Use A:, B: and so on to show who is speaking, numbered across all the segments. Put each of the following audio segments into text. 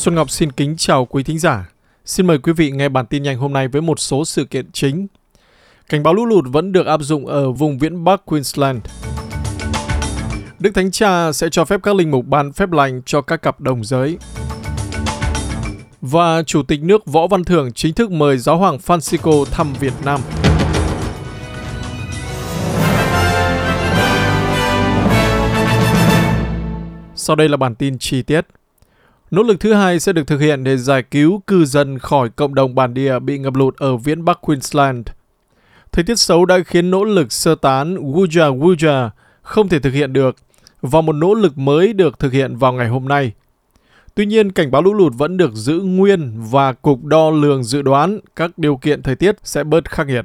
A: Xuân Ngọc xin kính chào quý thính giả. Xin mời quý vị nghe bản tin nhanh hôm nay với một số sự kiện chính. Cảnh báo lũ lụt vẫn được áp dụng ở vùng viễn Bắc Queensland. Đức Thánh Cha sẽ cho phép các linh mục ban phép lành cho các cặp đồng giới. Và Chủ tịch nước Võ Văn Thưởng chính thức mời Giáo hoàng Francisco thăm Việt Nam. Sau đây là bản tin chi tiết. Nỗ lực thứ hai sẽ được thực hiện để giải cứu cư dân khỏi cộng đồng bản địa bị ngập lụt ở viễn Bắc Queensland. Thời tiết xấu đã khiến nỗ lực sơ tán Wuja Wuja không thể thực hiện được và một nỗ lực mới được thực hiện vào ngày hôm nay. Tuy nhiên, cảnh báo lũ lụt vẫn được giữ nguyên và Cục Đo lường dự đoán các điều kiện thời tiết sẽ bớt khắc nghiệt.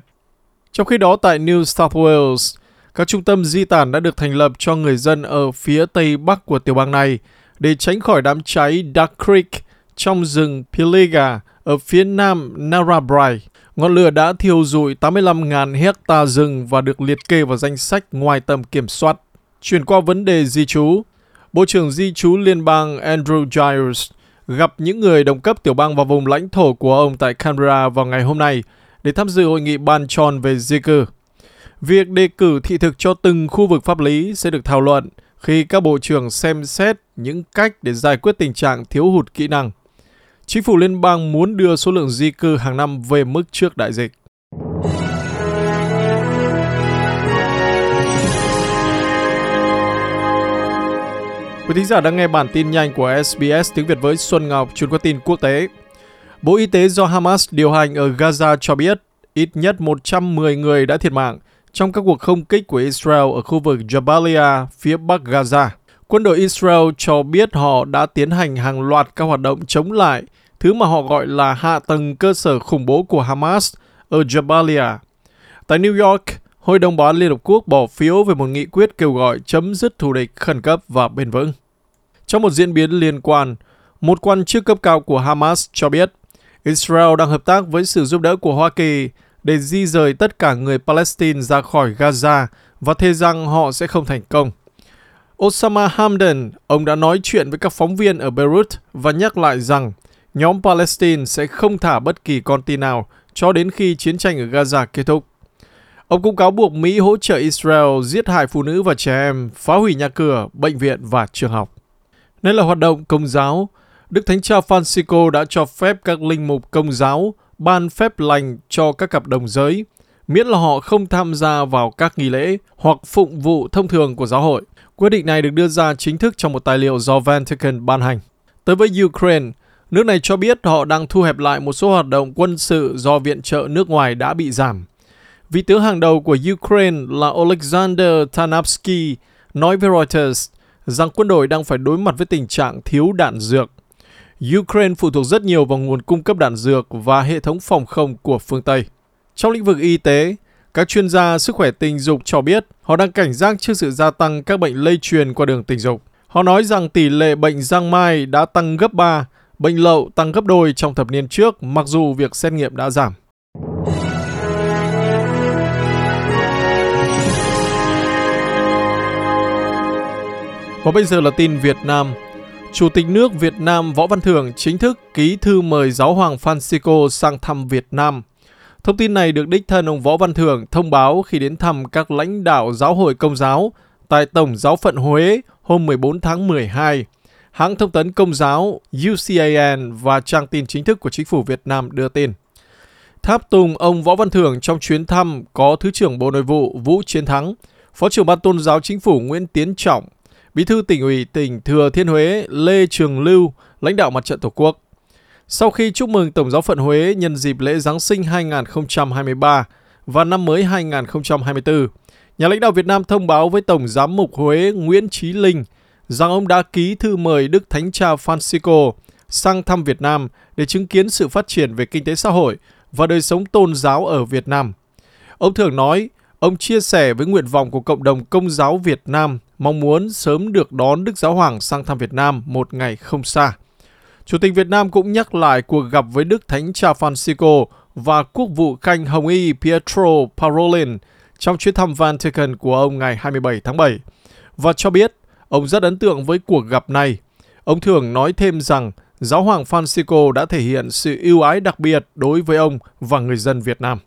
A: Trong khi đó, tại New South Wales, các trung tâm di tản đã được thành lập cho người dân ở phía tây bắc của tiểu bang này để tránh khỏi đám cháy Duck Creek trong rừng Pilliga ở phía nam Narrabri. Ngọn lửa đã thiêu rụi 85.000 hecta rừng và được liệt kê vào danh sách ngoài tầm kiểm soát. Chuyển qua vấn đề di trú, Bộ trưởng Di trú Liên bang Andrew Giles gặp những người đồng cấp tiểu bang và vùng lãnh thổ của ông tại Canberra vào ngày hôm nay để tham dự hội nghị ban tròn về di cư. Việc đề cử thị thực cho từng khu vực pháp lý sẽ được thảo luận khi các bộ trưởng xem xét những cách để giải quyết tình trạng thiếu hụt kỹ năng. Chính phủ liên bang muốn đưa số lượng di cư hàng năm về mức trước đại dịch. Quý thính giả đang nghe bản tin nhanh của SBS tiếng Việt với Xuân Ngọc, chuyên qua tin quốc tế. Bộ Y tế do Hamas điều hành ở Gaza cho biết ít nhất 110 người đã thiệt mạng trong các cuộc không kích của Israel ở khu vực Jabalia, phía bắc Gaza. Quân đội Israel cho biết họ đã tiến hành hàng loạt các hoạt động chống lại thứ mà họ gọi là hạ tầng cơ sở khủng bố của Hamas ở Jabalia. Tại New York, Hội đồng Bảo an Liên Hợp Quốc bỏ phiếu về một nghị quyết kêu gọi chấm dứt thù địch khẩn cấp và bền vững. Trong một diễn biến liên quan, một quan chức cấp cao của Hamas cho biết Israel đang hợp tác với sự giúp đỡ của Hoa Kỳ để di rời tất cả người Palestine ra khỏi Gaza và thề rằng họ sẽ không thành công. Osama Hamdan, ông đã nói chuyện với các phóng viên ở Beirut và nhắc lại rằng nhóm Palestine sẽ không thả bất kỳ con tin nào cho đến khi chiến tranh ở Gaza kết thúc. Ông cũng cáo buộc Mỹ hỗ trợ Israel giết hại phụ nữ và trẻ em, phá hủy nhà cửa, bệnh viện và trường học. Đây là hoạt động công giáo. Đức Thánh Cha Francisco đã cho phép các linh mục công giáo ban phép lành cho các cặp đồng giới, miễn là họ không tham gia vào các nghi lễ hoặc phụng vụ thông thường của giáo hội. Quyết định này được đưa ra chính thức trong một tài liệu do Vatican ban hành. Tới với Ukraine, nước này cho biết họ đang thu hẹp lại một số hoạt động quân sự do viện trợ nước ngoài đã bị giảm. Vị tướng hàng đầu của Ukraine là Alexander Tanapsky nói với Reuters rằng quân đội đang phải đối mặt với tình trạng thiếu đạn dược Ukraine phụ thuộc rất nhiều vào nguồn cung cấp đạn dược và hệ thống phòng không của phương Tây. Trong lĩnh vực y tế, các chuyên gia sức khỏe tình dục cho biết họ đang cảnh giác trước sự gia tăng các bệnh lây truyền qua đường tình dục. Họ nói rằng tỷ lệ bệnh giang mai đã tăng gấp 3, bệnh lậu tăng gấp đôi trong thập niên trước mặc dù việc xét nghiệm đã giảm. Và bây giờ là tin Việt Nam. Chủ tịch nước Việt Nam Võ Văn Thưởng chính thức ký thư mời Giáo hoàng Francisco sang thăm Việt Nam. Thông tin này được đích thân ông Võ Văn Thưởng thông báo khi đến thăm các lãnh đạo giáo hội công giáo tại Tổng giáo phận Huế hôm 14 tháng 12. Hãng thông tấn công giáo UCAN và trang tin chính thức của chính phủ Việt Nam đưa tin. Tháp tùng ông Võ Văn Thưởng trong chuyến thăm có Thứ trưởng Bộ Nội vụ Vũ Chiến Thắng, Phó trưởng Ban Tôn giáo Chính phủ Nguyễn Tiến Trọng, Bí thư tỉnh ủy tỉnh Thừa Thiên Huế Lê Trường Lưu, lãnh đạo mặt trận Tổ quốc. Sau khi chúc mừng Tổng giáo phận Huế nhân dịp lễ Giáng sinh 2023 và năm mới 2024, nhà lãnh đạo Việt Nam thông báo với Tổng giám mục Huế Nguyễn Chí Linh rằng ông đã ký thư mời Đức Thánh Cha Francisco sang thăm Việt Nam để chứng kiến sự phát triển về kinh tế xã hội và đời sống tôn giáo ở Việt Nam. Ông thường nói, ông chia sẻ với nguyện vọng của cộng đồng công giáo Việt Nam mong muốn sớm được đón Đức Giáo Hoàng sang thăm Việt Nam một ngày không xa. Chủ tịch Việt Nam cũng nhắc lại cuộc gặp với Đức Thánh Cha Francisco và quốc vụ khanh Hồng Y Pietro Parolin trong chuyến thăm Vatican của ông ngày 27 tháng 7 và cho biết ông rất ấn tượng với cuộc gặp này. Ông thường nói thêm rằng Giáo hoàng Francisco đã thể hiện sự ưu ái đặc biệt đối với ông và người dân Việt Nam.